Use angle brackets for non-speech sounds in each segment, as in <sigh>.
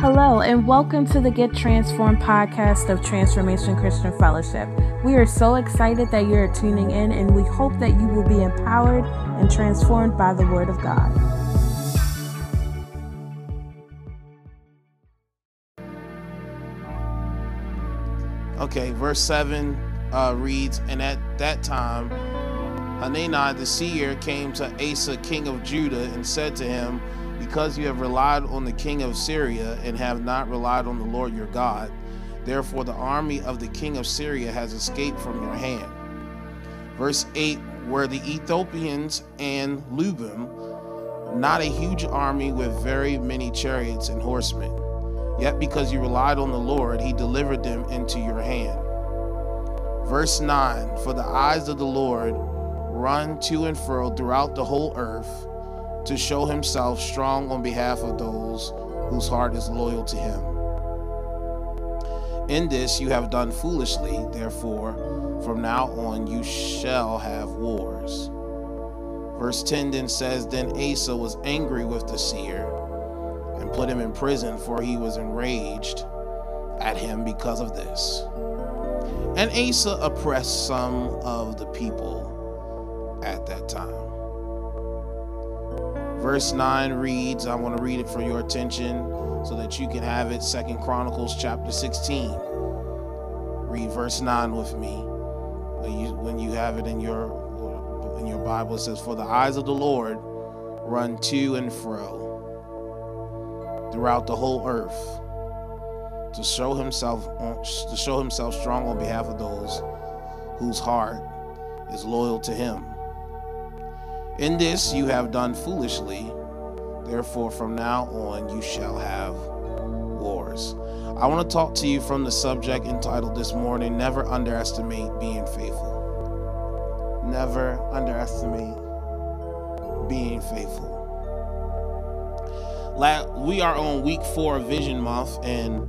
Hello, and welcome to the Get Transformed podcast of Transformation Christian Fellowship. We are so excited that you're tuning in, and we hope that you will be empowered and transformed by the Word of God. Okay, verse 7 uh, reads And at that time, Hanani the seer came to Asa, king of Judah, and said to him, Because you have relied on the king of Syria and have not relied on the Lord your God, therefore the army of the king of Syria has escaped from your hand. Verse 8 Were the Ethiopians and Lubim not a huge army with very many chariots and horsemen? Yet because you relied on the Lord, he delivered them into your hand. Verse 9 For the eyes of the Lord run to and fro throughout the whole earth to show himself strong on behalf of those whose heart is loyal to him. In this you have done foolishly, therefore, from now on you shall have wars. Verse 10 then says, Then Asa was angry with the seer and put him in prison, for he was enraged at him because of this. And Asa oppressed some of the people at that time. Verse 9 reads, I want to read it for your attention so that you can have it. Second Chronicles chapter 16. Read verse 9 with me. When you when you have it in your in your Bible, it says, For the eyes of the Lord run to and fro throughout the whole earth to show himself to show himself strong on behalf of those whose heart is loyal to him. In this you have done foolishly, therefore from now on you shall have wars. I want to talk to you from the subject entitled this morning Never Underestimate Being Faithful. Never underestimate being faithful we are on week four of Vision Month, and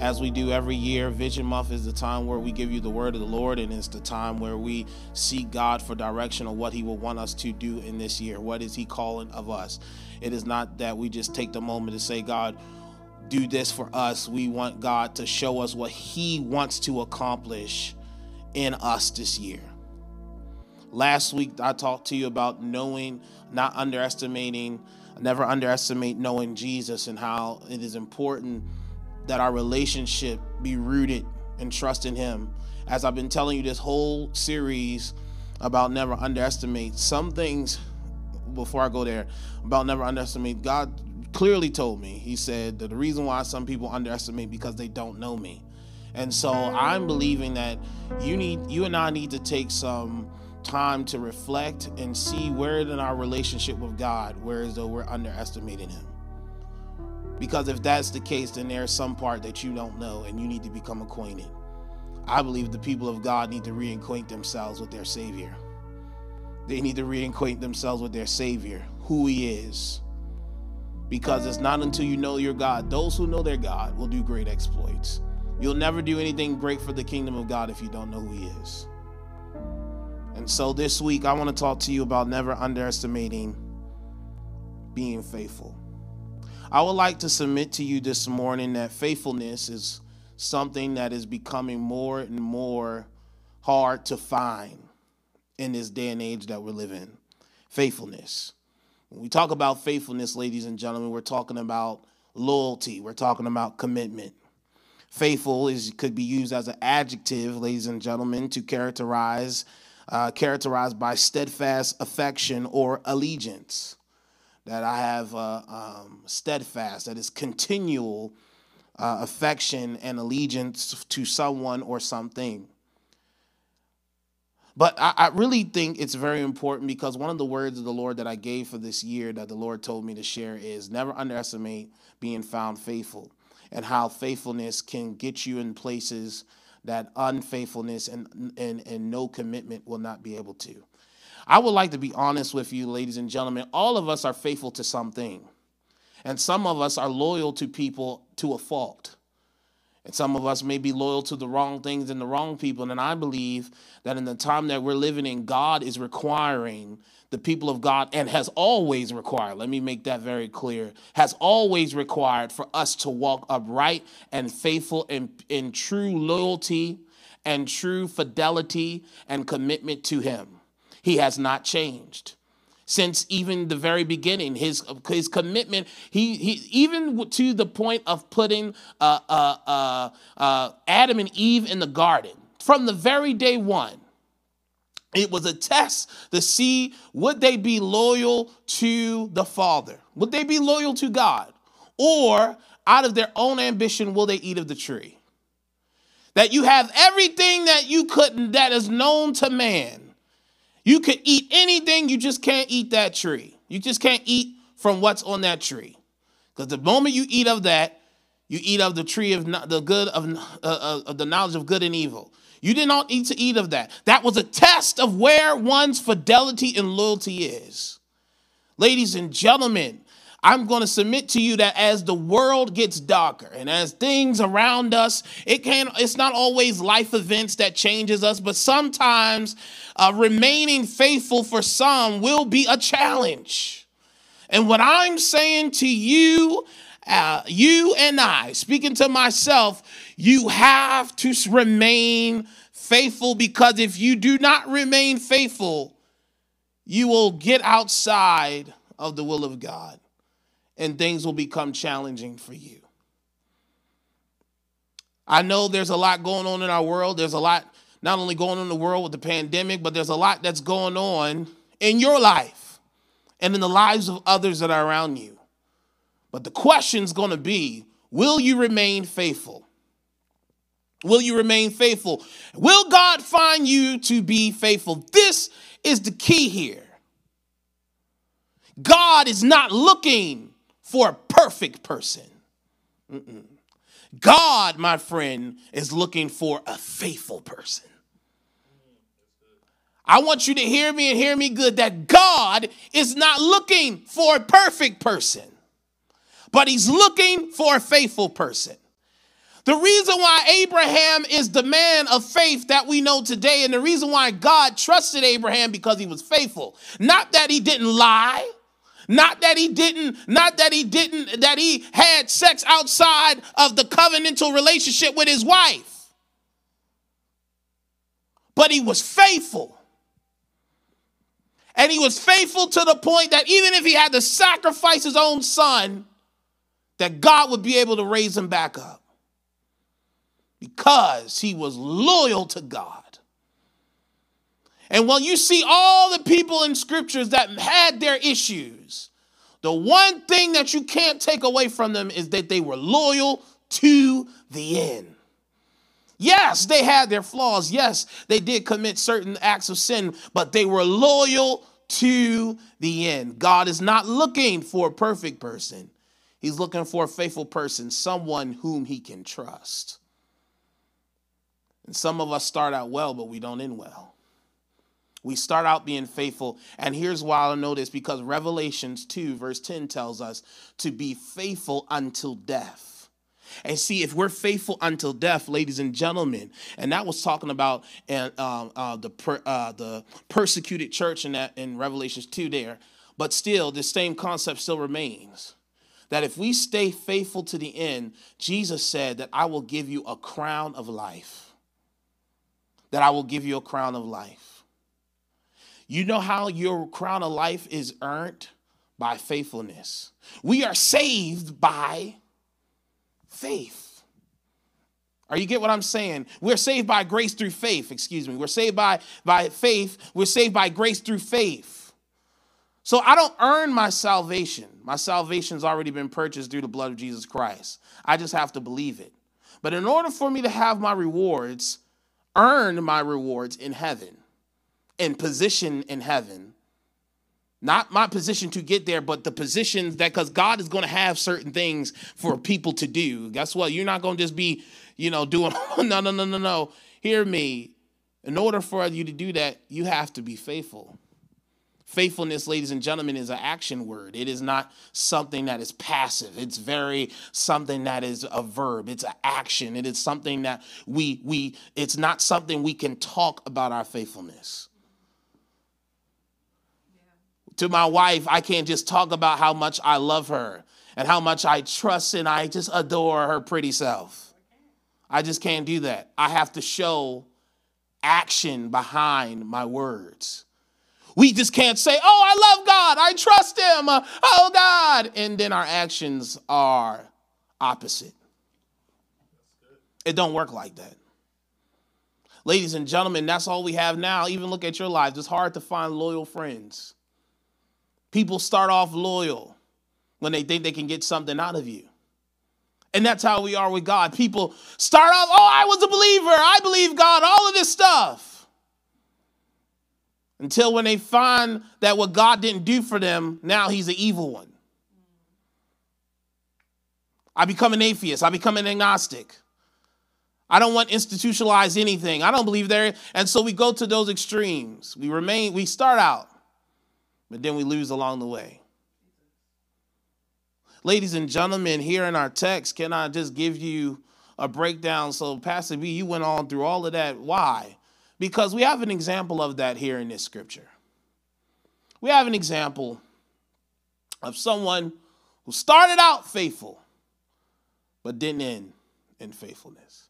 as we do every year, Vision Month is the time where we give you the word of the Lord, and it's the time where we seek God for direction on what He will want us to do in this year. What is He calling of us? It is not that we just take the moment to say, God, do this for us. We want God to show us what He wants to accomplish in us this year. Last week, I talked to you about knowing, not underestimating never underestimate knowing Jesus and how it is important that our relationship be rooted and trust in Him. As I've been telling you this whole series about never underestimate, some things before I go there about never underestimate, God clearly told me, He said that the reason why some people underestimate because they don't know me. And so I'm believing that you need you and I need to take some time to reflect and see where in our relationship with God, where as though we're underestimating Him. Because if that's the case, then there's some part that you don't know and you need to become acquainted. I believe the people of God need to reacquaint themselves with their Savior. They need to reacquaint themselves with their Savior, who He is. Because it's not until you know your God, those who know their God will do great exploits. You'll never do anything great for the kingdom of God if you don't know who He is. And so this week, I want to talk to you about never underestimating being faithful. I would like to submit to you this morning that faithfulness is something that is becoming more and more hard to find in this day and age that we're living. Faithfulness. When we talk about faithfulness, ladies and gentlemen, we're talking about loyalty, we're talking about commitment. Faithful is could be used as an adjective, ladies and gentlemen, to characterize uh, characterized by steadfast affection or allegiance. That I have uh, um, steadfast, that is continual uh, affection and allegiance to someone or something. But I, I, really think it's very important because one of the words of the Lord that I gave for this year that the Lord told me to share is never underestimate being found faithful and how faithfulness can get you in places that unfaithfulness and, and, and no commitment will not be able to. I would like to be honest with you, ladies and gentlemen. All of us are faithful to something, and some of us are loyal to people to a fault. And some of us may be loyal to the wrong things and the wrong people. And I believe that in the time that we're living in, God is requiring the people of God and has always required, let me make that very clear, has always required for us to walk upright and faithful in, in true loyalty and true fidelity and commitment to Him. He has not changed since even the very beginning. His his commitment, he, he even to the point of putting uh, uh, uh, uh, Adam and Eve in the garden from the very day one. It was a test to see would they be loyal to the Father? Would they be loyal to God? Or out of their own ambition, will they eat of the tree? That you have everything that you couldn't, that is known to man you could eat anything, you just can't eat that tree. You just can't eat from what's on that tree. Because the moment you eat of that, you eat of the tree of the good of, uh, uh, of the knowledge of good and evil. You did not eat to eat of that. That was a test of where one's fidelity and loyalty is. Ladies and gentlemen, I'm going to submit to you that as the world gets darker and as things around us, it can it's not always life events that changes us, but sometimes uh, remaining faithful for some will be a challenge. And what I'm saying to you, uh, you and I, speaking to myself, you have to remain faithful because if you do not remain faithful, you will get outside of the will of God and things will become challenging for you. I know there's a lot going on in our world. There's a lot not only going on in the world with the pandemic, but there's a lot that's going on in your life and in the lives of others that are around you. But the question's going to be will you remain faithful? Will you remain faithful? Will God find you to be faithful? This is the key here. God is not looking for a perfect person. Mm-mm. God, my friend, is looking for a faithful person. I want you to hear me and hear me good that God is not looking for a perfect person, but He's looking for a faithful person. The reason why Abraham is the man of faith that we know today, and the reason why God trusted Abraham because he was faithful, not that he didn't lie, not that he didn't, not that he didn't, that he had sex outside of the covenantal relationship with his wife. But he was faithful. And he was faithful to the point that even if he had to sacrifice his own son, that God would be able to raise him back up. Because he was loyal to God. And when you see all the people in scriptures that had their issues, the one thing that you can't take away from them is that they were loyal to the end. Yes, they had their flaws. Yes, they did commit certain acts of sin, but they were loyal to the end. God is not looking for a perfect person, He's looking for a faithful person, someone whom He can trust. And some of us start out well, but we don't end well. We start out being faithful. And here's why I know this because Revelations 2, verse 10 tells us to be faithful until death. And see, if we're faithful until death, ladies and gentlemen, and that was talking about uh, uh, the per, uh, the persecuted church in that in Revelations two there, but still, the same concept still remains. That if we stay faithful to the end, Jesus said that I will give you a crown of life. That I will give you a crown of life. You know how your crown of life is earned? By faithfulness. We are saved by faith. Are you get what I'm saying? We're saved by grace through faith, excuse me. We're saved by, by faith. We're saved by grace through faith. So I don't earn my salvation. My salvation's already been purchased through the blood of Jesus Christ. I just have to believe it. But in order for me to have my rewards, earn my rewards in heaven, and position in heaven. Not my position to get there, but the positions that because God is going to have certain things for people to do. Guess what? You're not going to just be, you know, doing <laughs> no, no, no, no, no. Hear me. In order for you to do that, you have to be faithful. Faithfulness, ladies and gentlemen, is an action word. It is not something that is passive. It's very something that is a verb. It's an action. It is something that we we it's not something we can talk about our faithfulness. To my wife, I can't just talk about how much I love her and how much I trust and I just adore her pretty self. I just can't do that. I have to show action behind my words. We just can't say, oh, I love God, I trust Him, oh God, and then our actions are opposite. It don't work like that. Ladies and gentlemen, that's all we have now. Even look at your lives. It's hard to find loyal friends. People start off loyal when they think they can get something out of you. And that's how we are with God. People start off, oh, I was a believer. I believe God, all of this stuff. Until when they find that what God didn't do for them, now he's an evil one. I become an atheist. I become an agnostic. I don't want institutionalized anything. I don't believe there. And so we go to those extremes. We remain, we start out, but then we lose along the way. Ladies and gentlemen, here in our text, can I just give you a breakdown? So, Pastor B, you went on through all of that. Why? Because we have an example of that here in this scripture. We have an example of someone who started out faithful, but didn't end in faithfulness.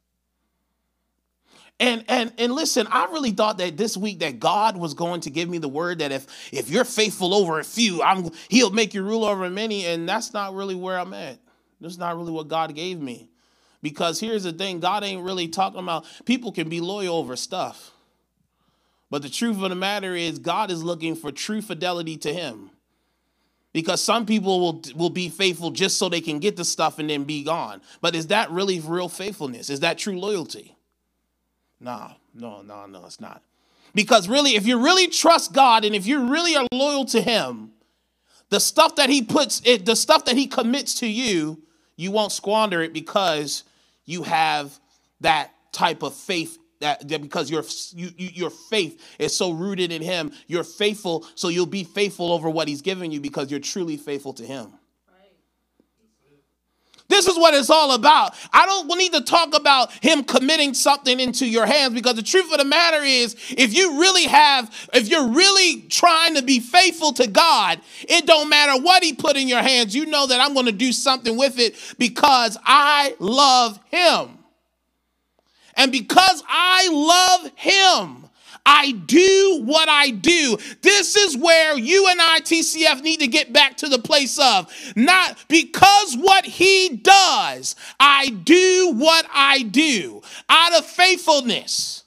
And and and listen, I really thought that this week that God was going to give me the word that if if you're faithful over a few, I'm he'll make you rule over many, and that's not really where I'm at. That's not really what God gave me. Because here's the thing, God ain't really talking about people can be loyal over stuff. But the truth of the matter is, God is looking for true fidelity to Him. Because some people will, will be faithful just so they can get the stuff and then be gone. But is that really real faithfulness? Is that true loyalty? No, no, no, no, it's not. Because really, if you really trust God and if you really are loyal to Him, the stuff that He puts, it, the stuff that He commits to you, you won't squander it because you have that type of faith that, that because your you, your faith is so rooted in him you're faithful so you'll be faithful over what he's given you because you're truly faithful to him this is what it's all about. I don't need to talk about him committing something into your hands because the truth of the matter is, if you really have, if you're really trying to be faithful to God, it don't matter what he put in your hands. You know that I'm going to do something with it because I love him. And because I love him, I do what I do. This is where you and I, TCF, need to get back to the place of not because what he does, I do what I do out of faithfulness.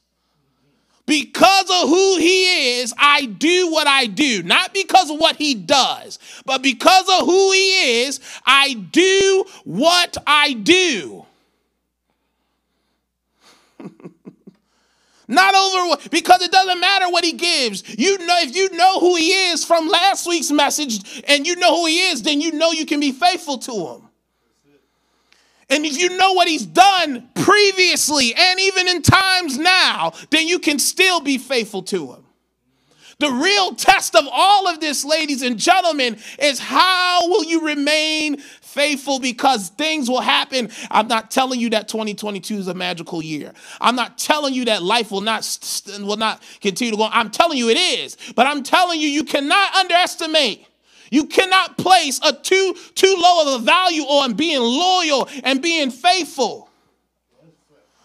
Because of who he is, I do what I do. Not because of what he does, but because of who he is, I do what I do. Not over because it doesn't matter what he gives. You know, if you know who he is from last week's message and you know who he is, then you know you can be faithful to him. And if you know what he's done previously and even in times now, then you can still be faithful to him. The real test of all of this, ladies and gentlemen, is how will you remain faithful because things will happen. I'm not telling you that 2022 is a magical year. I'm not telling you that life will not will not continue to go. I'm telling you it is. But I'm telling you you cannot underestimate you cannot place a too too low of a value on being loyal and being faithful.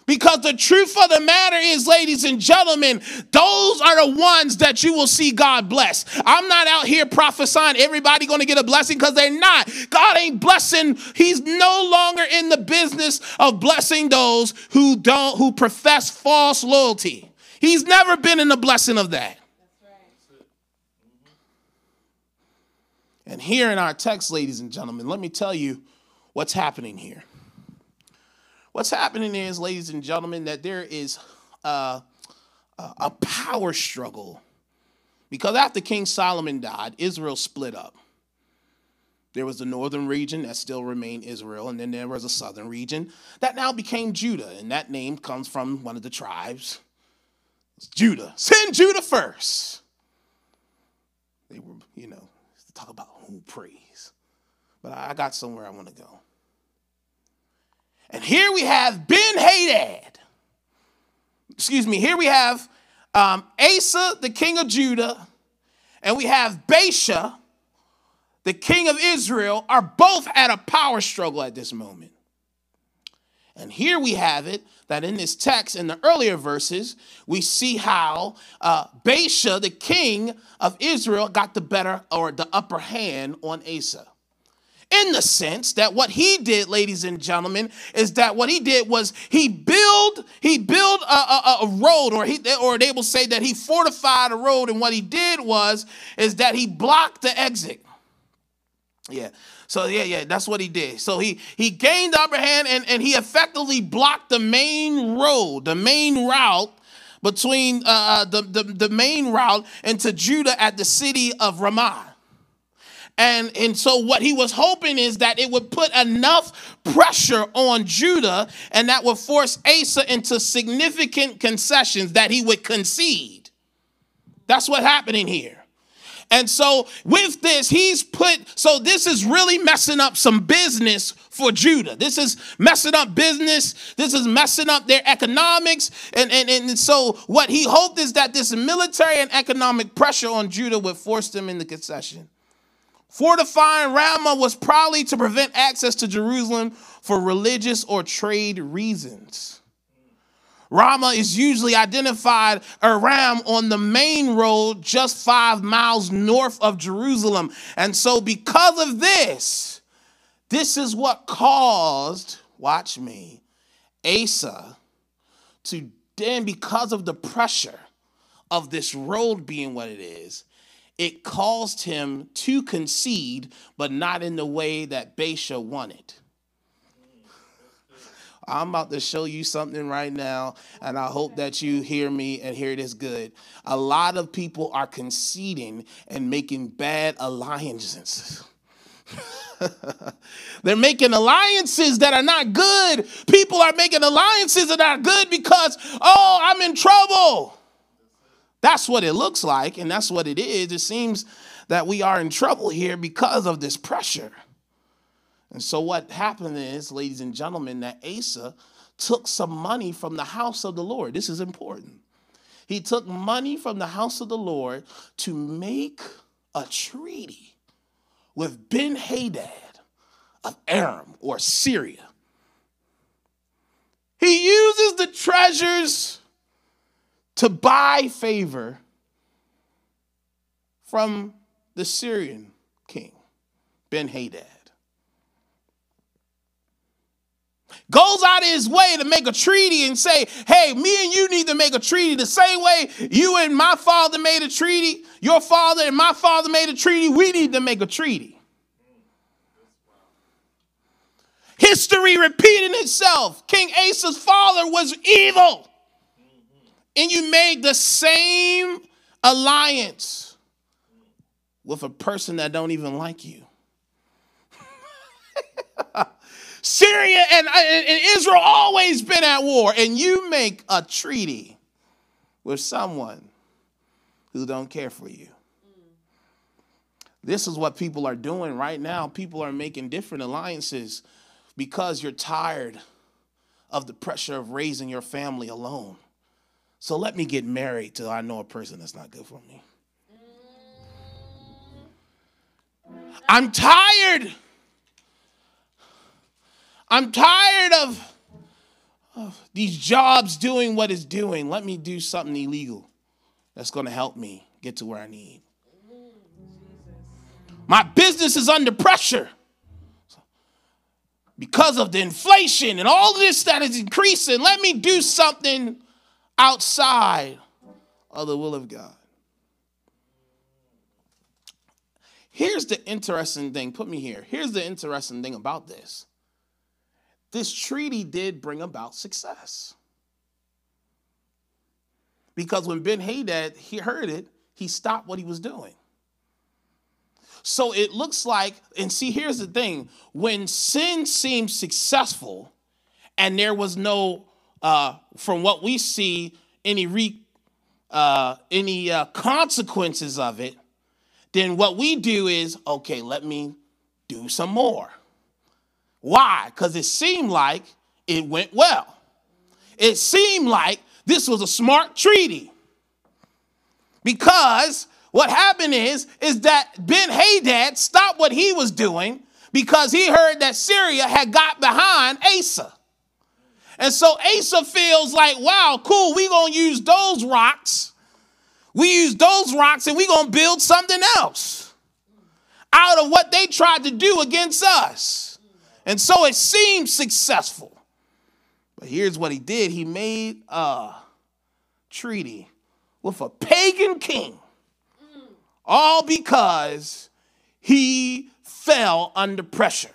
Because the truth of the matter is, ladies and gentlemen, those are the ones that you will see God bless. I'm not out here prophesying everybody going to get a blessing because they're not. God ain't blessing. He's no longer in the business of blessing those who don't, who profess false loyalty. He's never been in the blessing of that. And here in our text, ladies and gentlemen, let me tell you what's happening here. What's happening is, ladies and gentlemen, that there is uh, a, a power struggle. Because after King Solomon died, Israel split up. There was the northern region that still remained Israel, and then there was a southern region that now became Judah, and that name comes from one of the tribes. It's Judah. Send Judah first. They were, you know, talk about who prays. But I got somewhere I want to go. And here we have Ben Hadad. Excuse me, here we have um, Asa, the king of Judah, and we have Baasha, the king of Israel, are both at a power struggle at this moment. And here we have it that in this text, in the earlier verses, we see how uh, Baasha, the king of Israel, got the better or the upper hand on Asa in the sense that what he did ladies and gentlemen is that what he did was he built he built a, a, a, road or he or they will say that he fortified a road. And what he did was is that he blocked the exit. Yeah. So yeah yeah that's what he did. So he he gained the upper hand and, and he effectively blocked the main road the main route between uh, uh the, the, the main route into judah at the city of ramah and, and so what he was hoping is that it would put enough pressure on Judah and that would force Asa into significant concessions that he would concede. That's what's happening here. And so with this, he's put, so this is really messing up some business for Judah. This is messing up business. This is messing up their economics. And, and, and so what he hoped is that this military and economic pressure on Judah would force them into concession. Fortifying Ramah was probably to prevent access to Jerusalem for religious or trade reasons. Ramah is usually identified around on the main road just five miles north of Jerusalem. And so, because of this, this is what caused, watch me, Asa to then, because of the pressure of this road being what it is, it caused him to concede, but not in the way that Baasha wanted. I'm about to show you something right now, and I hope that you hear me and hear this good. A lot of people are conceding and making bad alliances. <laughs> They're making alliances that are not good. People are making alliances that are good because, oh, I'm in trouble. That's what it looks like, and that's what it is. It seems that we are in trouble here because of this pressure. And so, what happened is, ladies and gentlemen, that Asa took some money from the house of the Lord. This is important. He took money from the house of the Lord to make a treaty with Ben Hadad of Aram or Syria. He uses the treasures to buy favor from the Syrian king, Ben Hadad. Goes out of his way to make a treaty and say, hey, me and you need to make a treaty the same way you and my father made a treaty, your father and my father made a treaty, we need to make a treaty. History repeating itself. King Asa's father was evil and you made the same alliance with a person that don't even like you. <laughs> Syria and, and, Israel always been at war, and you make a treaty with someone who don't care for you. This is what people are doing right now. People are making different alliances because you're tired of the pressure of raising your family alone. So let me get married till I know a person that's not good for me. I'm tired. I'm tired of, of these jobs doing what it's doing. Let me do something illegal that's going to help me get to where I need. My business is under pressure because of the inflation and all this that is increasing. Let me do something outside of the will of God. Here's the interesting thing. Put me here. Here's the interesting thing about this. This treaty did bring about success. Because when Ben Hadad he heard it, he stopped what he was doing. So it looks like, and see, here's the thing when sin seemed successful and there was no uh, from what we see, any re, uh, any uh, consequences of it, then what we do is, okay, let me do some more. Why? Because it seemed like it went well. It seemed like this was a smart treaty. Because what happened is, is that Ben Hadad stopped what he was doing because he heard that Syria had got behind Asa. And so Asa feels like, wow, cool, we gonna use those rocks. We use those rocks and we gonna build something else out of what they tried to do against us. And so it seemed successful. But here's what he did. He made a treaty with a pagan king. All because he fell under pressure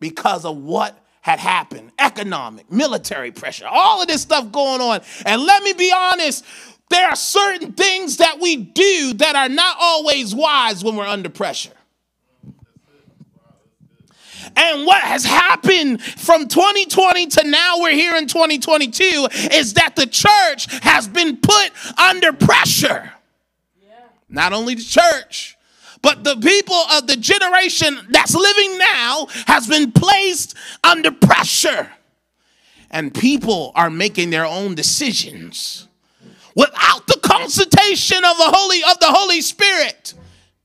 because of what had happened economic, military pressure, all of this stuff going on. And let me be honest, there are certain things that we do that are not always wise when we're under pressure. And what has happened from 2020 to now, we're here in 2022, is that the church has been put under pressure. Yeah. Not only the church, but the people of the generation that's living now has been placed under pressure. And people are making their own decisions without the consultation of the Holy of the Holy Spirit.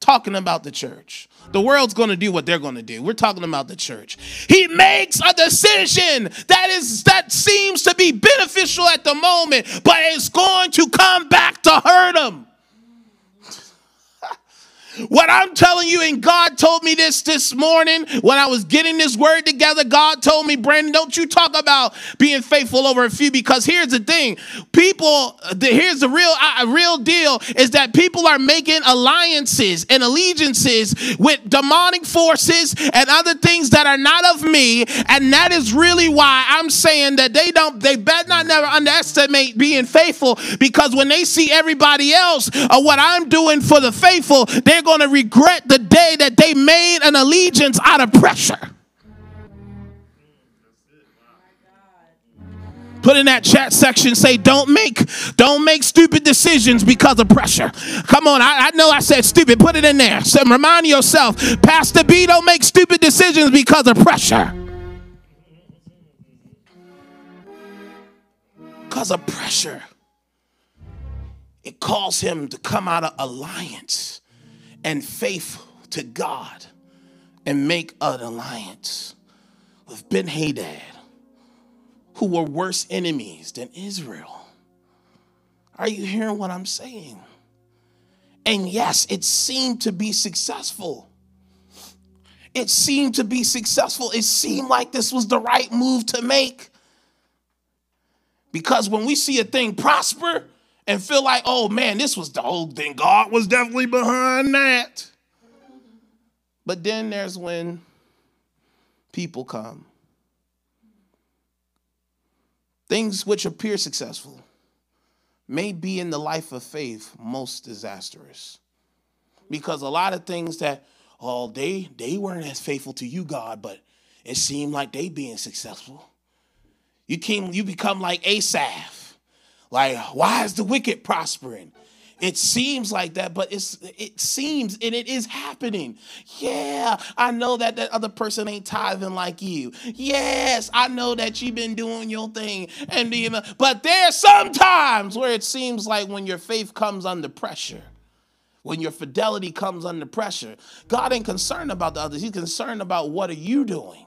Talking about the church. The world's going to do what they're going to do. We're talking about the church. He makes a decision that is that seems to be beneficial at the moment, but it's going to come back to hurt him. What I'm telling you, and God told me this this morning when I was getting this word together. God told me, Brandon, don't you talk about being faithful over a few because here's the thing: people, here's the real, uh, real deal is that people are making alliances and allegiances with demonic forces and other things that are not of me, and that is really why I'm saying that they don't, they better not never underestimate being faithful because when they see everybody else or what I'm doing for the faithful, they're going to regret the day that they made an allegiance out of pressure. Put in that chat section, say, don't make, don't make stupid decisions because of pressure. Come on, I, I know I said stupid. Put it in there. So remind yourself, Pastor B, don't make stupid decisions because of pressure. Because of pressure. It calls him to come out of alliance and faith to God and make an alliance with Ben Hadad, who were worse enemies than Israel. Are you hearing what I'm saying? And yes, it seemed to be successful. It seemed to be successful. It seemed like this was the right move to make. Because when we see a thing prosper, and feel like, oh man, this was the whole thing. God was definitely behind that. But then there's when people come. Things which appear successful may be in the life of faith most disastrous. Because a lot of things that, oh, they they weren't as faithful to you, God, but it seemed like they being successful. You came, you become like Asaph like, why is the wicked prospering? It seems like that, but it's it seems and it is happening. Yeah, I know that that other person ain't tithing like you. Yes, I know that you've been doing your thing, and you but there's sometimes where it seems like when your faith comes under pressure, when your fidelity comes under pressure, God ain't concerned about the others. He's concerned about what are you doing.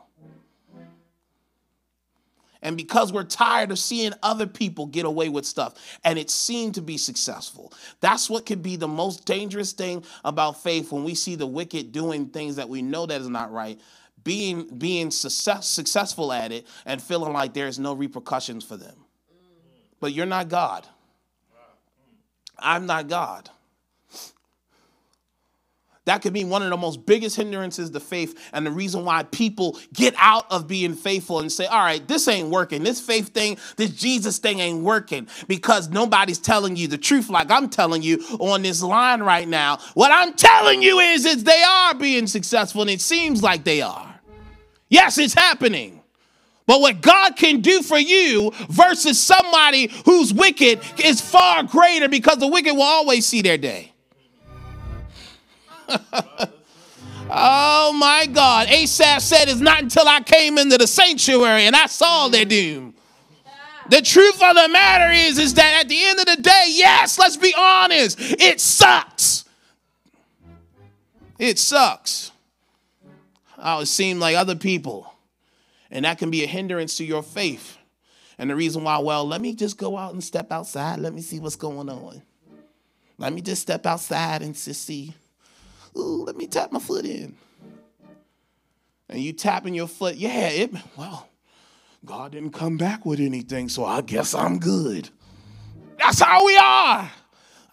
And because we're tired of seeing other people get away with stuff and it seemed to be successful, that's what could be the most dangerous thing about faith when we see the wicked doing things that we know that is not right, being, being success, successful at it and feeling like there's no repercussions for them. But you're not God. I'm not God. That could be one of the most biggest hindrances to faith and the reason why people get out of being faithful and say, all right, this ain't working. This faith thing, this Jesus thing ain't working because nobody's telling you the truth like I'm telling you on this line right now. What I'm telling you is, is they are being successful and it seems like they are. Yes, it's happening. But what God can do for you versus somebody who's wicked is far greater because the wicked will always see their day. Oh my God. Asaph said, It's not until I came into the sanctuary and I saw their doom. The truth of the matter is, is that at the end of the day, yes, let's be honest, it sucks. It sucks. Oh, it seemed like other people. And that can be a hindrance to your faith. And the reason why, well, let me just go out and step outside. Let me see what's going on. Let me just step outside and just see. Ooh, let me tap my foot in. And you tapping your foot, yeah, it, well, God didn't come back with anything, so I guess I'm good. That's how we are.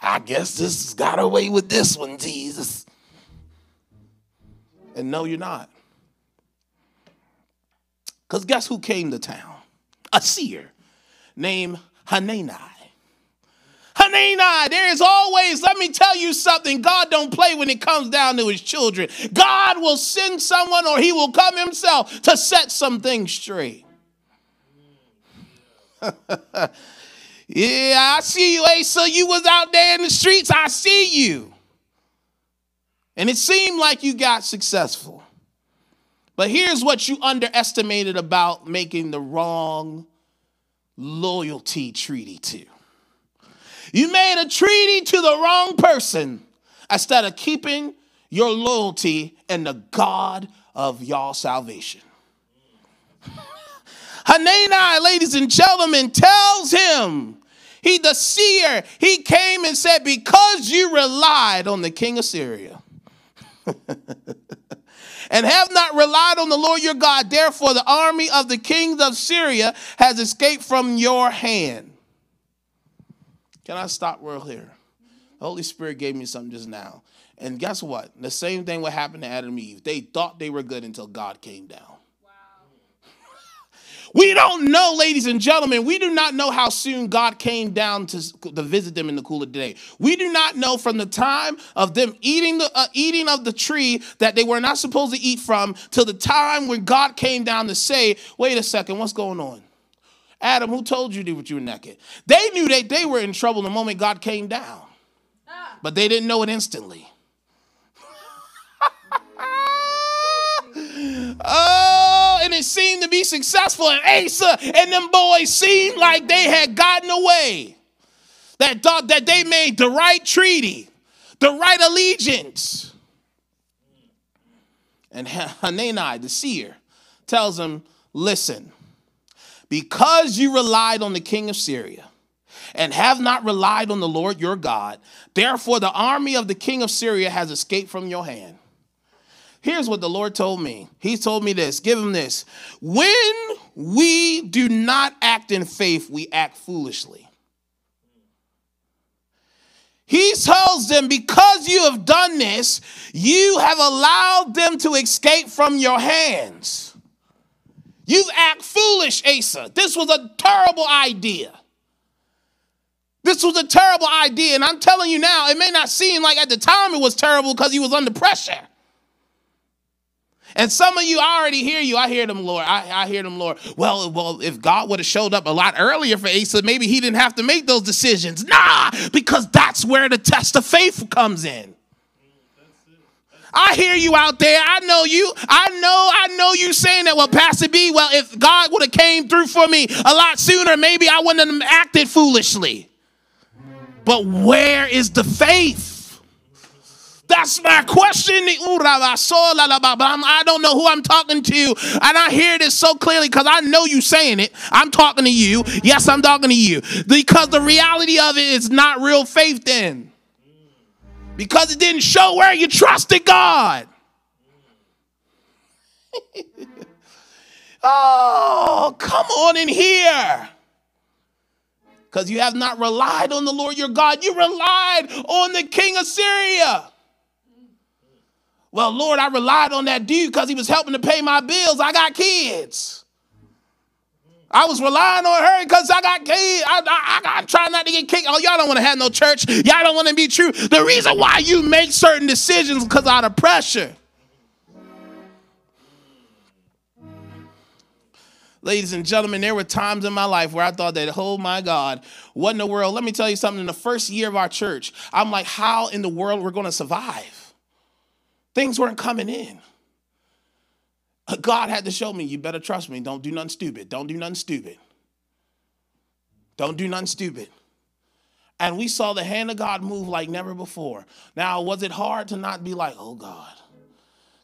I guess this got away with this one, Jesus. And no, you're not. Because guess who came to town? A seer named Hanani. Hanani, there is always, let me tell you something, God don't play when it comes down to his children. God will send someone or he will come himself to set some things straight. <laughs> yeah, I see you, Asa. You was out there in the streets. I see you. And it seemed like you got successful. But here's what you underestimated about making the wrong loyalty treaty to. You made a treaty to the wrong person instead of keeping your loyalty in the God of your salvation. <laughs> Hanani, ladies and gentlemen, tells him, he the seer, he came and said, Because you relied on the king of Syria. <laughs> and have not relied on the Lord your God. Therefore, the army of the kings of Syria has escaped from your hand. Can I stop real here? The Holy Spirit gave me something just now. And guess what? The same thing would happen to Adam and Eve. They thought they were good until God came down. <laughs> We don't know, ladies and gentlemen, we do not know how soon God came down to, to visit them in the cool of the day. We do not know from the time of them eating the uh, eating of the tree that they were not supposed to eat from till the time when God came down to say, "Wait a second, what's going on?" Adam, who told you that you were naked? They knew that they were in trouble the moment God came down, ah. but they didn't know it instantly. <laughs> oh, and it seemed to be successful. And Asa and them boys seemed like they had gotten away. That thought that they made the right treaty, the right allegiance. And <laughs> Hanani, the seer, tells him, listen, because you relied on the king of Syria and have not relied on the Lord your God, therefore the army of the king of Syria has escaped from your hand. Here's what the Lord told me. He told me this give him this. When we do not act in faith, we act foolishly. He tells them, because you have done this, you have allowed them to escape from your hands. You act foolish, Asa. This was a terrible idea. This was a terrible idea. And I'm telling you now, it may not seem like at the time it was terrible because he was under pressure. And some of you, I already hear you. I hear them, Lord. I, I hear them, Lord. Well, well, if God would have showed up a lot earlier for Asa, maybe he didn't have to make those decisions. Nah, because that's where the test of faith comes in. I hear you out there. I know you. I know. I know you saying that. Well, Pastor B. Well, if God would have came through for me a lot sooner, maybe I wouldn't have acted foolishly. But where is the faith? That's my question. I don't know who I'm talking to. And I hear this so clearly because I know you saying it. I'm talking to you. Yes, I'm talking to you. Because the reality of it is not real faith then. Because it didn't show where you trusted God. <laughs> oh, come on in here because you have not relied on the Lord your God. You relied on the king of Syria. Well, Lord, I relied on that dude because he was helping to pay my bills. I got kids. I was relying on her because I got kids. I, I, I, I not to get kicked. Oh, y'all don't want to have no church. Y'all don't want to be true. The reason why you make certain decisions because out of pressure. Ladies and gentlemen, there were times in my life where I thought that, oh my God, what in the world? Let me tell you something. In the first year of our church, I'm like, how in the world we're going to survive? Things weren't coming in. <laughs> God had to show me, you better trust me. Don't do nothing stupid. Don't do nothing stupid. Don't do nothing stupid. And we saw the hand of God move like never before. Now, was it hard to not be like, oh God?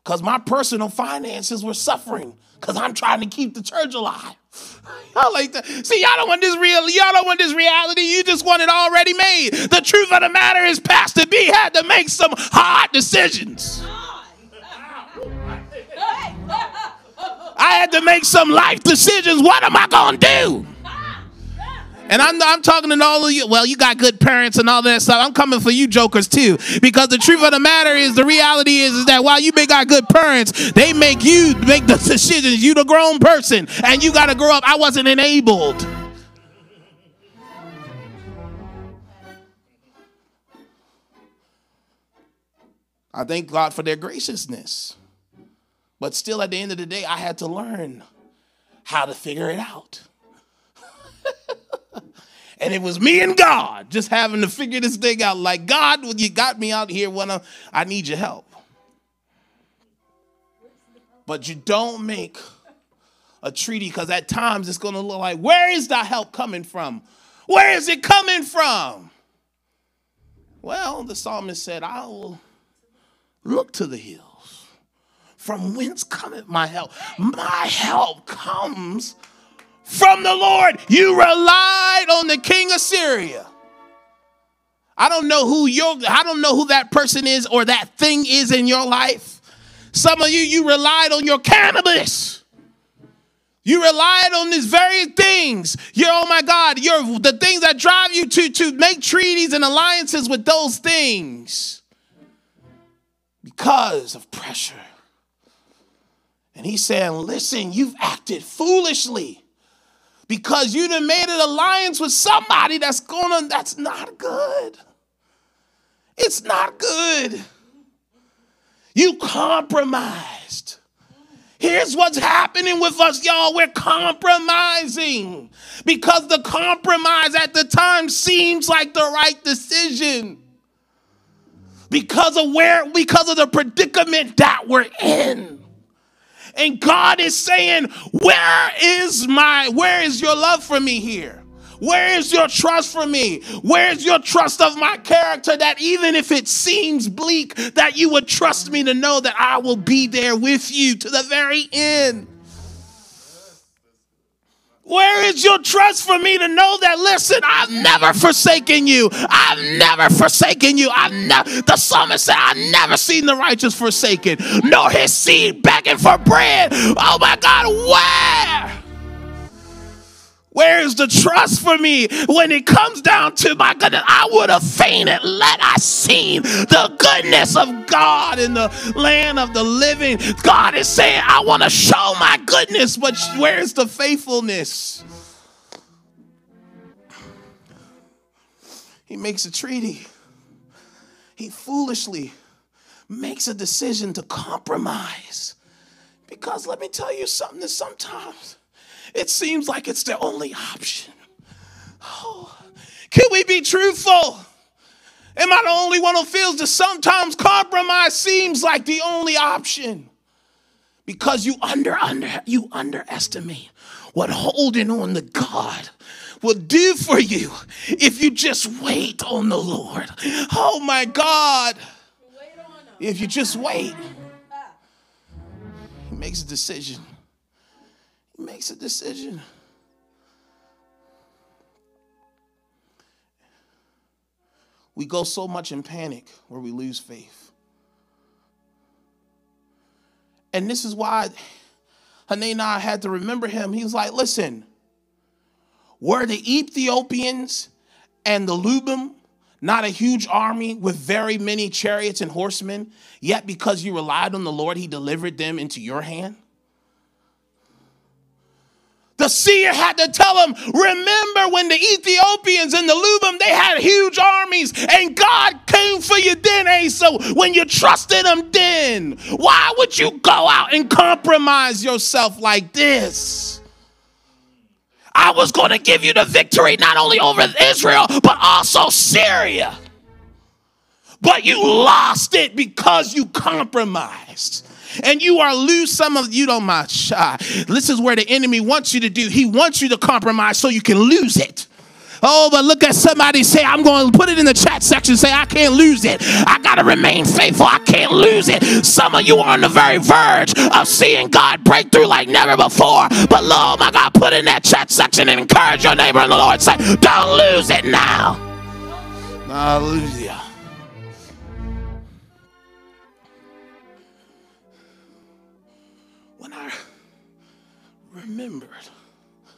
Because my personal finances were suffering because I'm trying to keep the church alive. <laughs> I like that. See, y'all don't want this real, y'all don't want this reality. You just want it already made. The truth of the matter is, Pastor B had to make some hard decisions. I had to make some life decisions. What am I gonna do? And I'm, I'm talking to all of you. Well, you got good parents and all that stuff. I'm coming for you jokers too. Because the truth of the matter is, the reality is, is that while you may got good parents, they make you make the <laughs> decisions. You the grown person and you got to grow up. I wasn't enabled. I thank God for their graciousness. But still, at the end of the day, I had to learn how to figure it out. <laughs> and it was me and God just having to figure this thing out. Like, God, you got me out here when I, I need your help. But you don't make a treaty because at times it's going to look like, where is the help coming from? Where is it coming from? Well, the psalmist said, I will look to the hills. From whence cometh my help? My help comes from the Lord. You relied on the king of Syria. I don't know who your I don't know who that person is or that thing is in your life. Some of you you relied on your cannabis. You relied on these very things. You're, oh my God, you're the things that drive you to, to make treaties and alliances with those things because of pressure. And he's saying, listen, you've acted foolishly because you done made an alliance with somebody that's gonna that's not good. It's not good. You compromised. Here's what's happening with us, y'all. We're compromising because the compromise at the time seems like the right decision. Because of where, because of the predicament that we're in. And God is saying, Where is my, where is your love for me here? Where is your trust for me? Where is your trust of my character that even if it seems bleak, that you would trust me to know that I will be there with you to the very end? Where is your trust for me to know that? Listen, I've never forsaken you. I've never forsaken you. I've never, the psalmist said, I've never seen the righteous forsaken, nor his seed begging for bread. Oh my God, where? Where is the trust for me when it comes down to my goodness? I would have fainted let I seen the goodness of God in the land of the living. God is saying, I want to show my goodness, but where's the faithfulness? He makes a treaty. He foolishly makes a decision to compromise. Because let me tell you something that sometimes it seems like it's the only option. Oh, can we be truthful? Am I the only one who feels that sometimes compromise seems like the only option? Because you under under you underestimate what holding on to God will do for you if you just wait on the Lord. Oh my God. If you just wait, He makes a decision. Makes a decision. We go so much in panic where we lose faith. And this is why Hananiah had to remember him. He was like, listen, were the Ethiopians and the Lubim not a huge army with very many chariots and horsemen, yet because you relied on the Lord, he delivered them into your hand? The seer had to tell him, remember when the Ethiopians and the Lubim, they had huge armies and God came for you then, Asa, when you trusted him then. Why would you go out and compromise yourself like this? I was going to give you the victory not only over Israel, but also Syria. but you lost it because you compromised. And you are lose some of you don't mind. This is where the enemy wants you to do. He wants you to compromise so you can lose it. Oh, but look at somebody say, I'm going to put it in the chat section, say, I can't lose it. I got to remain faithful. I can't lose it. Some of you are on the very verge of seeing God break through like never before. But Lord, oh my God, put in that chat section and encourage your neighbor in the Lord. Say, don't lose it now. Hallelujah. Remembered, oh,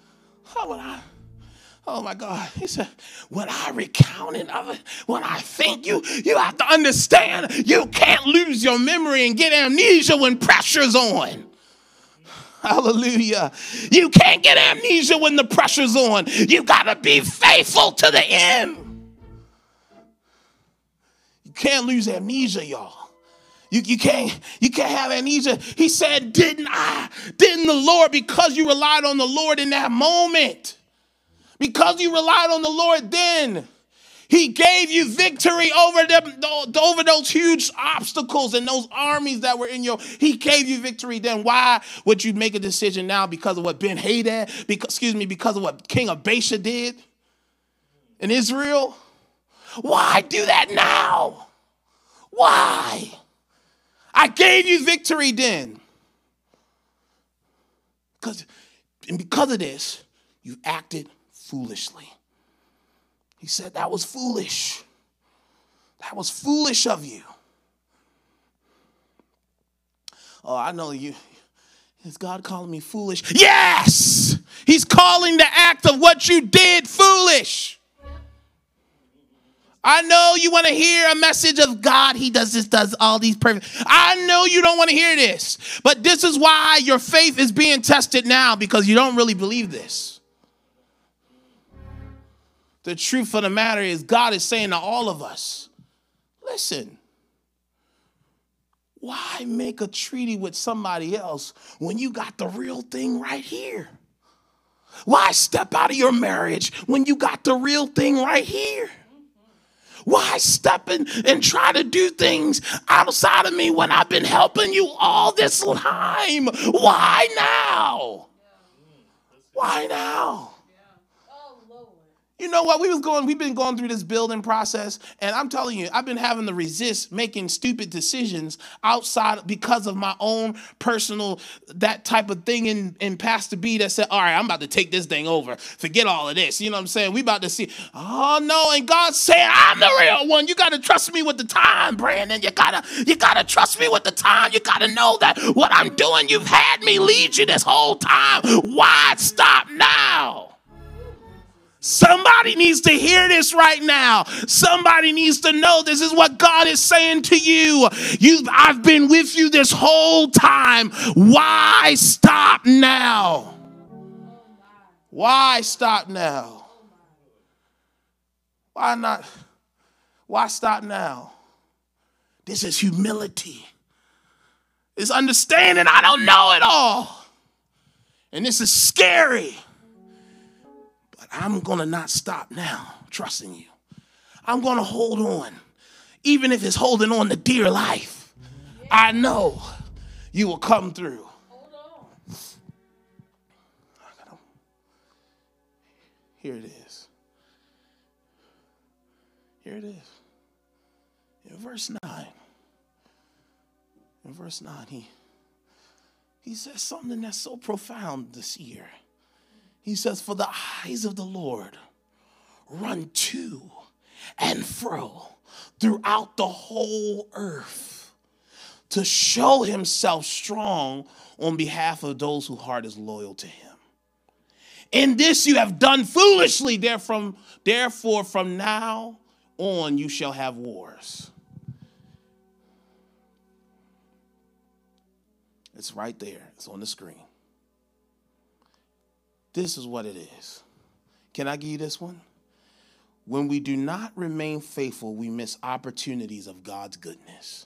how would I? Oh my God. He said, when I recount it, when I think you, you have to understand you can't lose your memory and get amnesia when pressure's on. Hallelujah. You can't get amnesia when the pressure's on. You got to be faithful to the end. You can't lose amnesia, y'all. You, you can't you can't have amnesia. He said, Didn't I? Didn't the Lord, because you relied on the Lord in that moment? Because you relied on the Lord then. He gave you victory over them, over those huge obstacles and those armies that were in your. He gave you victory then. Why would you make a decision now because of what Ben Hadad, because, excuse me, because of what King of Baasha did in Israel? Why do that now? Why? I gave you victory then. Because, and because of this, you acted foolishly. He said, That was foolish. That was foolish of you. Oh, I know you. Is God calling me foolish? Yes! He's calling the act of what you did foolish. I know you want to hear a message of God. He does this, does all these perfect. I know you don't want to hear this, but this is why your faith is being tested now because you don't really believe this. The truth of the matter is, God is saying to all of us listen, why make a treaty with somebody else when you got the real thing right here? Why step out of your marriage when you got the real thing right here? Why step in and try to do things outside of me when I've been helping you all this time? Why now? Why now? You know what? We was going, we've been going through this building process, and I'm telling you, I've been having to resist making stupid decisions outside because of my own personal that type of thing in, in Pastor B that said, All right, I'm about to take this thing over. Forget all of this. You know what I'm saying? We about to see. Oh no, and God said, I'm the real one. You gotta trust me with the time, Brandon. You gotta, you gotta trust me with the time. You gotta know that what I'm doing, you've had me lead you this whole time. Why stop now? Somebody needs to hear this right now. Somebody needs to know this is what God is saying to you. you I've been with you this whole time. Why stop now? Why stop now? Why not? Why stop now? This is humility. It's understanding I don't know it all. And this is scary. But I'm going to not stop now, trusting you. I'm going to hold on, even if it's holding on to dear life. I know you will come through. Hold on. Here it is. Here it is. In verse 9. In verse 9, he, he says something that's so profound this year. He says, For the eyes of the Lord run to and fro throughout the whole earth to show himself strong on behalf of those whose heart is loyal to him. In this you have done foolishly, therefore, from now on you shall have wars. It's right there, it's on the screen. This is what it is. Can I give you this one? When we do not remain faithful, we miss opportunities of God's goodness.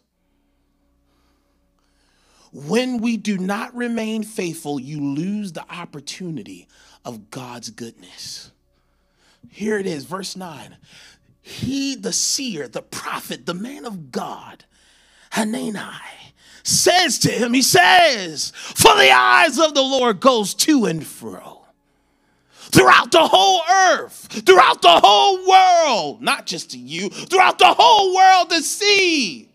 When we do not remain faithful, you lose the opportunity of God's goodness. Here it is, verse 9. he, the seer, the prophet, the man of God, Hanani, says to him, he says, For the eyes of the Lord goes to and fro throughout the whole earth, throughout the whole world, not just to you, throughout the whole world to see,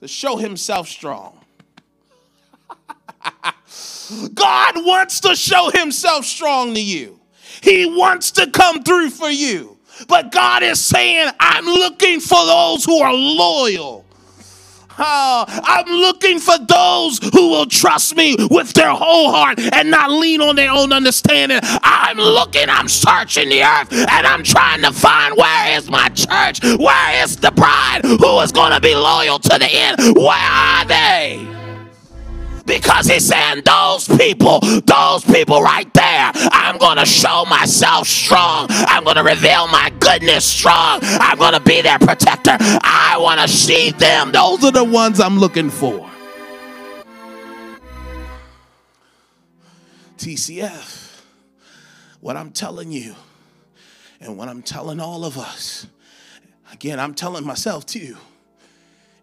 to show himself strong. <laughs> God wants to show himself strong to you. He wants to come through for you. But God is saying, I'm looking for those who are loyal. Oh, I'm looking for those who will trust me with their whole heart and not lean on their own understanding. I'm looking, I'm searching the earth, and I'm trying to find where is my church? Where is the bride who is going to be loyal to the end? Where are they? Because he's saying, Those people, those people right there, I'm going to show myself strong. I'm going to reveal my goodness strong. I'm going to be their protector. I want to see them. Those are the ones I'm looking for. TCF, what I'm telling you, and what I'm telling all of us, again, I'm telling myself too,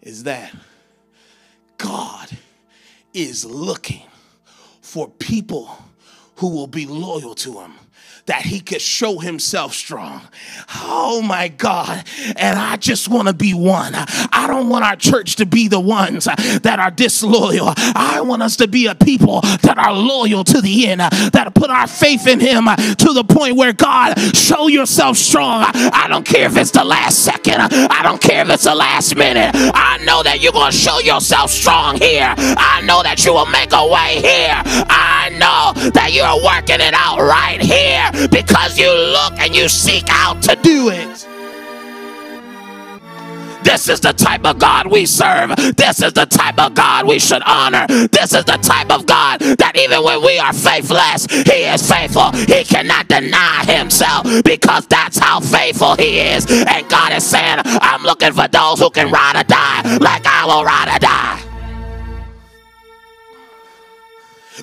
is that God is looking for people who will be loyal to him that he could show himself strong. Oh my God. And I just want to be one. I don't want our church to be the ones that are disloyal. I want us to be a people that are loyal to the end, that put our faith in him to the point where God, show yourself strong. I don't care if it's the last second, I don't care if it's the last minute. I know that you're going to show yourself strong here. I know that you will make a way here. I know that you're working it out right here because you look and you seek out to do it. This is the type of God we serve. This is the type of God we should honor. This is the type of God that even when we are faithless, He is faithful. He cannot deny Himself because that's how faithful He is. And God is saying, I'm looking for those who can ride or die like I will ride or die.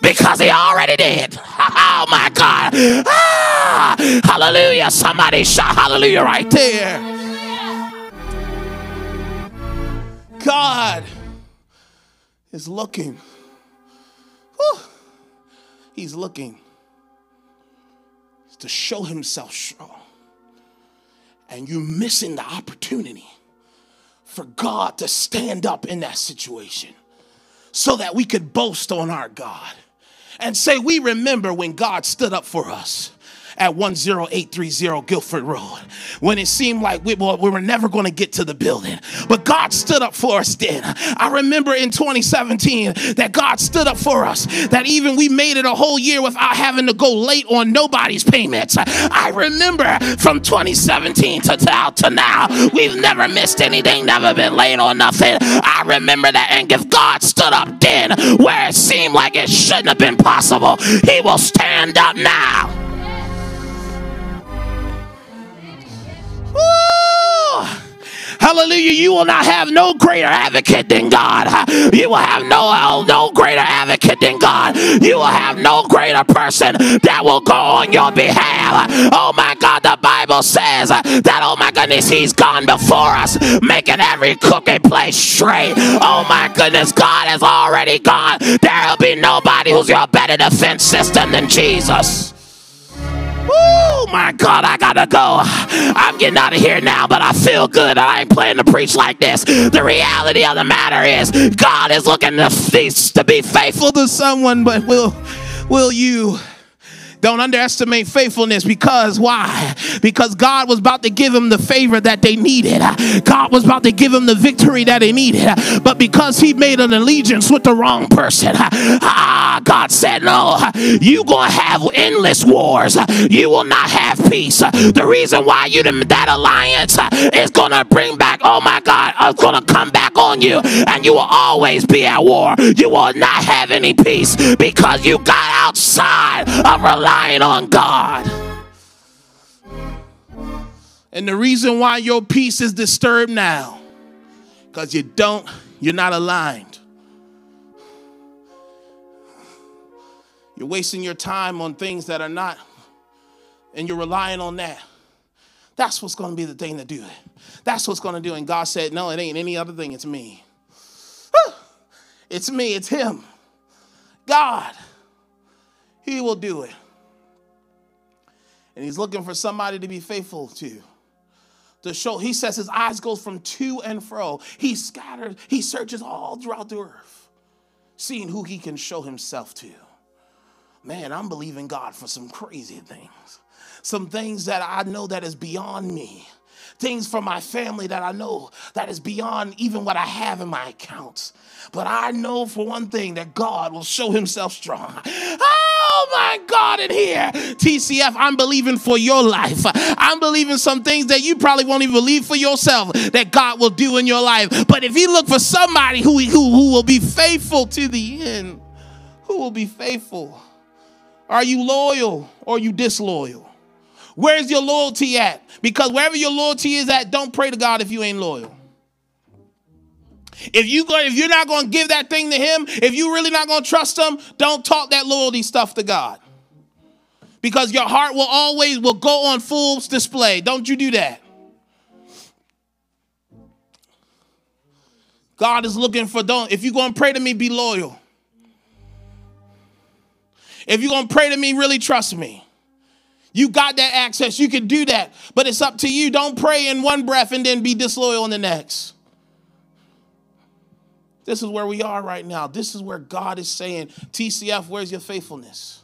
Because he already did. <laughs> Oh my God. Ah, hallelujah. Somebody shout hallelujah right there. God is looking. Whew. He's looking to show himself strong. And you're missing the opportunity for God to stand up in that situation so that we could boast on our God and say, We remember when God stood up for us at 10830 Guilford Road when it seemed like we, well, we were never going to get to the building. But God stood up for us then. I remember in 2017 that God stood up for us, that even we made it a whole year without having to go late on nobody's payments. I remember from 2017 to to now we've never missed anything, never been late on nothing. I remember that. And if God stood up then where it seemed like it shouldn't have been possible, He will stand up now. Hallelujah. You will not have no greater advocate than God. You will have no, oh, no greater advocate than God. You will have no greater person that will go on your behalf. Oh my God, the Bible says that, oh my goodness, He's gone before us, making every crooked place straight. Oh my goodness, God has already gone. There'll be nobody who's your better defense system than Jesus. Oh my God, I gotta go. I'm getting out of here now, but I feel good. I ain't planning to preach like this. The reality of the matter is, God is looking to, feast, to be faithful to someone, but will will you? Don't underestimate faithfulness because why? Because God was about to give him the favor that they needed. God was about to give him the victory that they needed. But because he made an allegiance with the wrong person, ah, God said, No, you're gonna have endless wars. You will not have peace. The reason why you didn't, that alliance is gonna bring back, oh my God, it's gonna come back on you, and you will always be at war. You will not have any peace because you got outside of reliance relying on God. And the reason why your peace is disturbed now, because you don't, you're not aligned. You're wasting your time on things that are not, and you're relying on that. That's what's going to be the thing to do. That's what's going to do. And God said, No, it ain't any other thing. It's me. It's me. It's Him. God. He will do it. And He's looking for somebody to be faithful to. To show, he says his eyes goes from to and fro. He scatters, he searches all throughout the earth, seeing who he can show himself to. Man, I'm believing God for some crazy things some things that I know that is beyond me. Things for my family that I know that is beyond even what I have in my accounts. But I know for one thing that God will show himself strong. Oh my God, in here, TCF, I'm believing for your life. I'm believing some things that you probably won't even believe for yourself that God will do in your life. But if you look for somebody who, who, who will be faithful to the end, who will be faithful? Are you loyal or you disloyal? Where's your loyalty at? Because wherever your loyalty is at, don't pray to God if you ain't loyal. If you go, if you're not going to give that thing to him, if you really not going to trust him, don't talk that loyalty stuff to God. Because your heart will always will go on full display. Don't you do that. God is looking for don't if you're going to pray to me be loyal. If you're going to pray to me really trust me. You got that access. You can do that. But it's up to you. Don't pray in one breath and then be disloyal in the next. This is where we are right now. This is where God is saying, TCF, where's your faithfulness?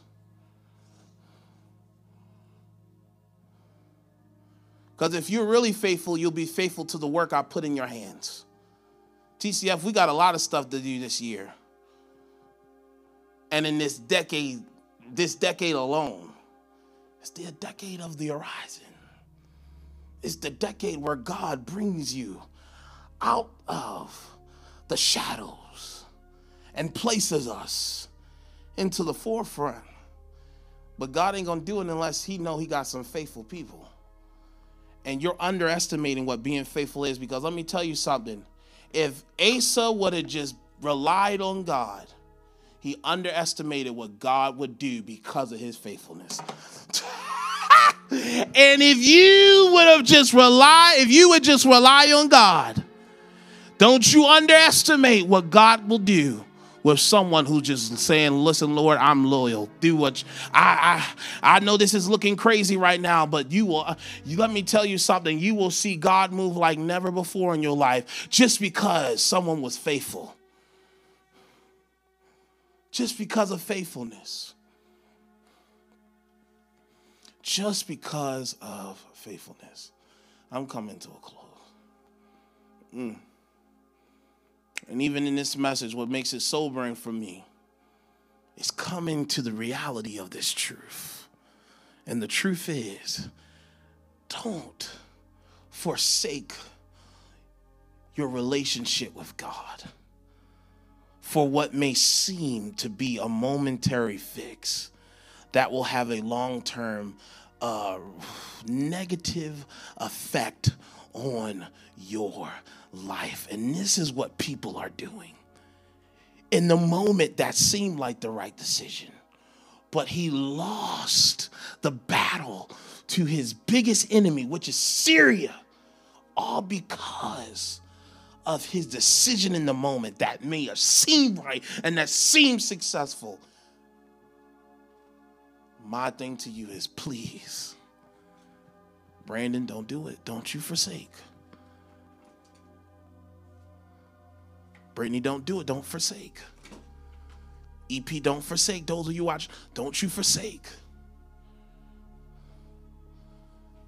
Because if you're really faithful, you'll be faithful to the work I put in your hands. TCF, we got a lot of stuff to do this year. And in this decade, this decade alone, it's the decade of the horizon. It's the decade where God brings you out of the shadows and places us into the forefront. But God ain't gonna do it unless He know He got some faithful people. And you're underestimating what being faithful is because let me tell you something. If Asa would have just relied on God, he underestimated what God would do because of his faithfulness. <laughs> and if you would have just rely, if you would just rely on God, don't you underestimate what God will do with someone who's just saying, "Listen, Lord, I'm loyal. Do what you, I I I know this is looking crazy right now, but you will. You let me tell you something. You will see God move like never before in your life just because someone was faithful just because of faithfulness. Just because of faithfulness. I'm coming to a close. Mm. And even in this message, what makes it sobering for me is coming to the reality of this truth. And the truth is don't forsake your relationship with God for what may seem to be a momentary fix that will have a long term uh, negative effect on your life. And this is what people are doing. In the moment, that seemed like the right decision, but he lost the battle to his biggest enemy, which is Syria, all because of his decision in the moment that may have seemed right and that seemed successful. My thing to you is please, Brandon, don't do it. Don't you forsake. Brittany, don't do it. Don't forsake. EP, don't forsake. Those of you watch, don't you forsake.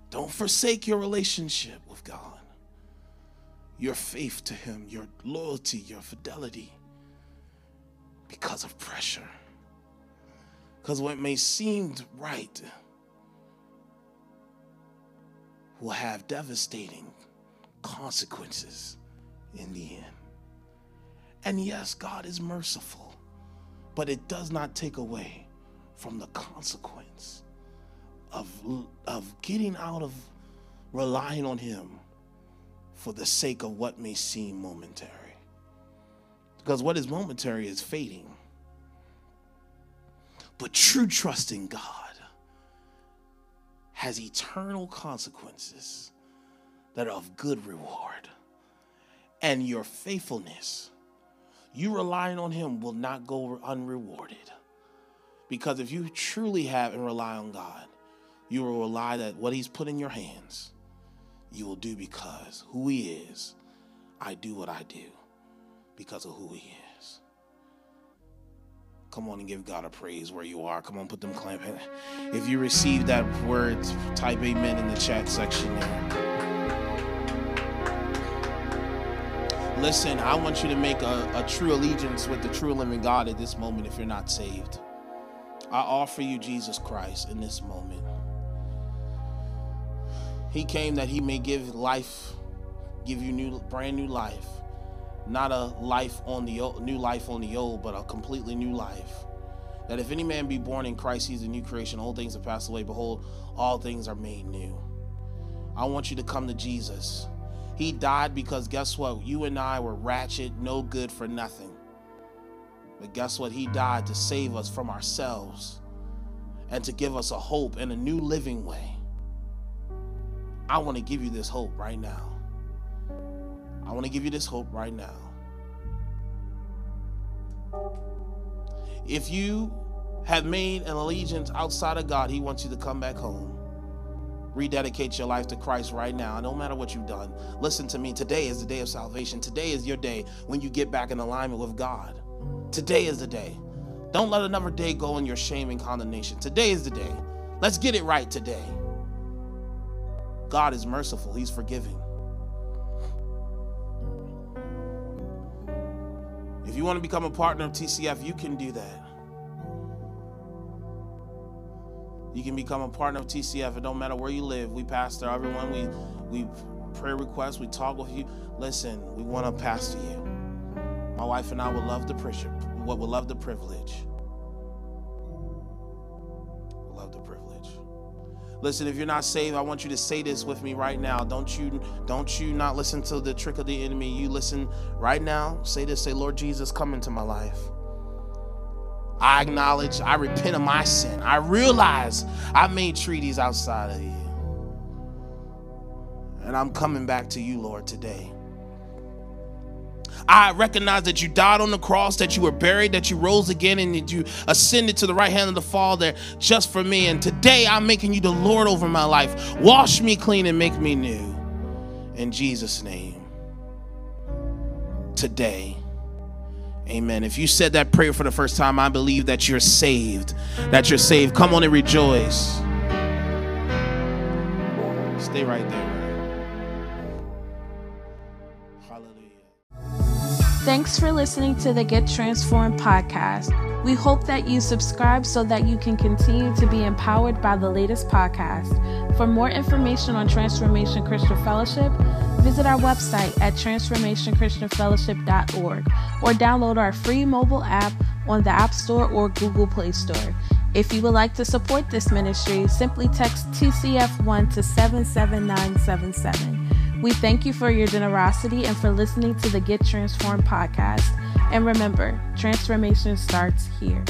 Don't forsake your relationship with God your faith to Him, your loyalty, your fidelity because of pressure. Because what may seem right will have devastating consequences in the end. And yes, God is merciful, but it does not take away from the consequence of, of getting out of relying on Him for the sake of what may seem momentary. Because what is momentary is fading. But true trust in God has eternal consequences that are of good reward. And your faithfulness, you relying on Him, will not go unrewarded. Because if you truly have and rely on God, you will rely that what He's put in your hands, you will do because who He is. I do what I do because of who He is. Come on and give God a praise where you are. Come on, put them clamp. If you receive that word, type amen in the chat section there. Listen, I want you to make a, a true allegiance with the true living God at this moment if you're not saved. I offer you Jesus Christ in this moment. He came that he may give life, give you new brand new life not a life on the old, new life on the old, but a completely new life. That if any man be born in Christ, he's a new creation. Old things have passed away. Behold, all things are made new. I want you to come to Jesus. He died because guess what? You and I were ratchet, no good for nothing. But guess what? He died to save us from ourselves and to give us a hope and a new living way. I want to give you this hope right now. I want to give you this hope right now. If you have made an allegiance outside of God, He wants you to come back home. Rededicate your life to Christ right now. No matter what you've done, listen to me. Today is the day of salvation. Today is your day when you get back in alignment with God. Today is the day. Don't let another day go in your shame and condemnation. Today is the day. Let's get it right today. God is merciful, He's forgiving. If you want to become a partner of TCF, you can do that. You can become a partner of TCF. It don't matter where you live. We pastor everyone. We we pray requests. We talk with you. Listen, we want to pastor you. My wife and I would love the privilege. What would love the privilege. Love the privilege. Listen, if you're not saved, I want you to say this with me right now. Don't you don't you not listen to the trick of the enemy. You listen right now. Say this, say, Lord Jesus, come into my life. I acknowledge, I repent of my sin. I realize I made treaties outside of you. And I'm coming back to you, Lord, today. I recognize that you died on the cross, that you were buried, that you rose again, and that you ascended to the right hand of the Father just for me. And today I'm making you the Lord over my life. Wash me clean and make me new. In Jesus' name. Today. Amen. If you said that prayer for the first time, I believe that you're saved. That you're saved. Come on and rejoice. Stay right there. Hallelujah. Thanks for listening to the Get Transformed podcast. We hope that you subscribe so that you can continue to be empowered by the latest podcast. For more information on Transformation Christian Fellowship, visit our website at transformationchristianfellowship.org or download our free mobile app on the App Store or Google Play Store. If you would like to support this ministry, simply text TCF1 to 77977. We thank you for your generosity and for listening to the Get Transformed podcast. And remember, transformation starts here.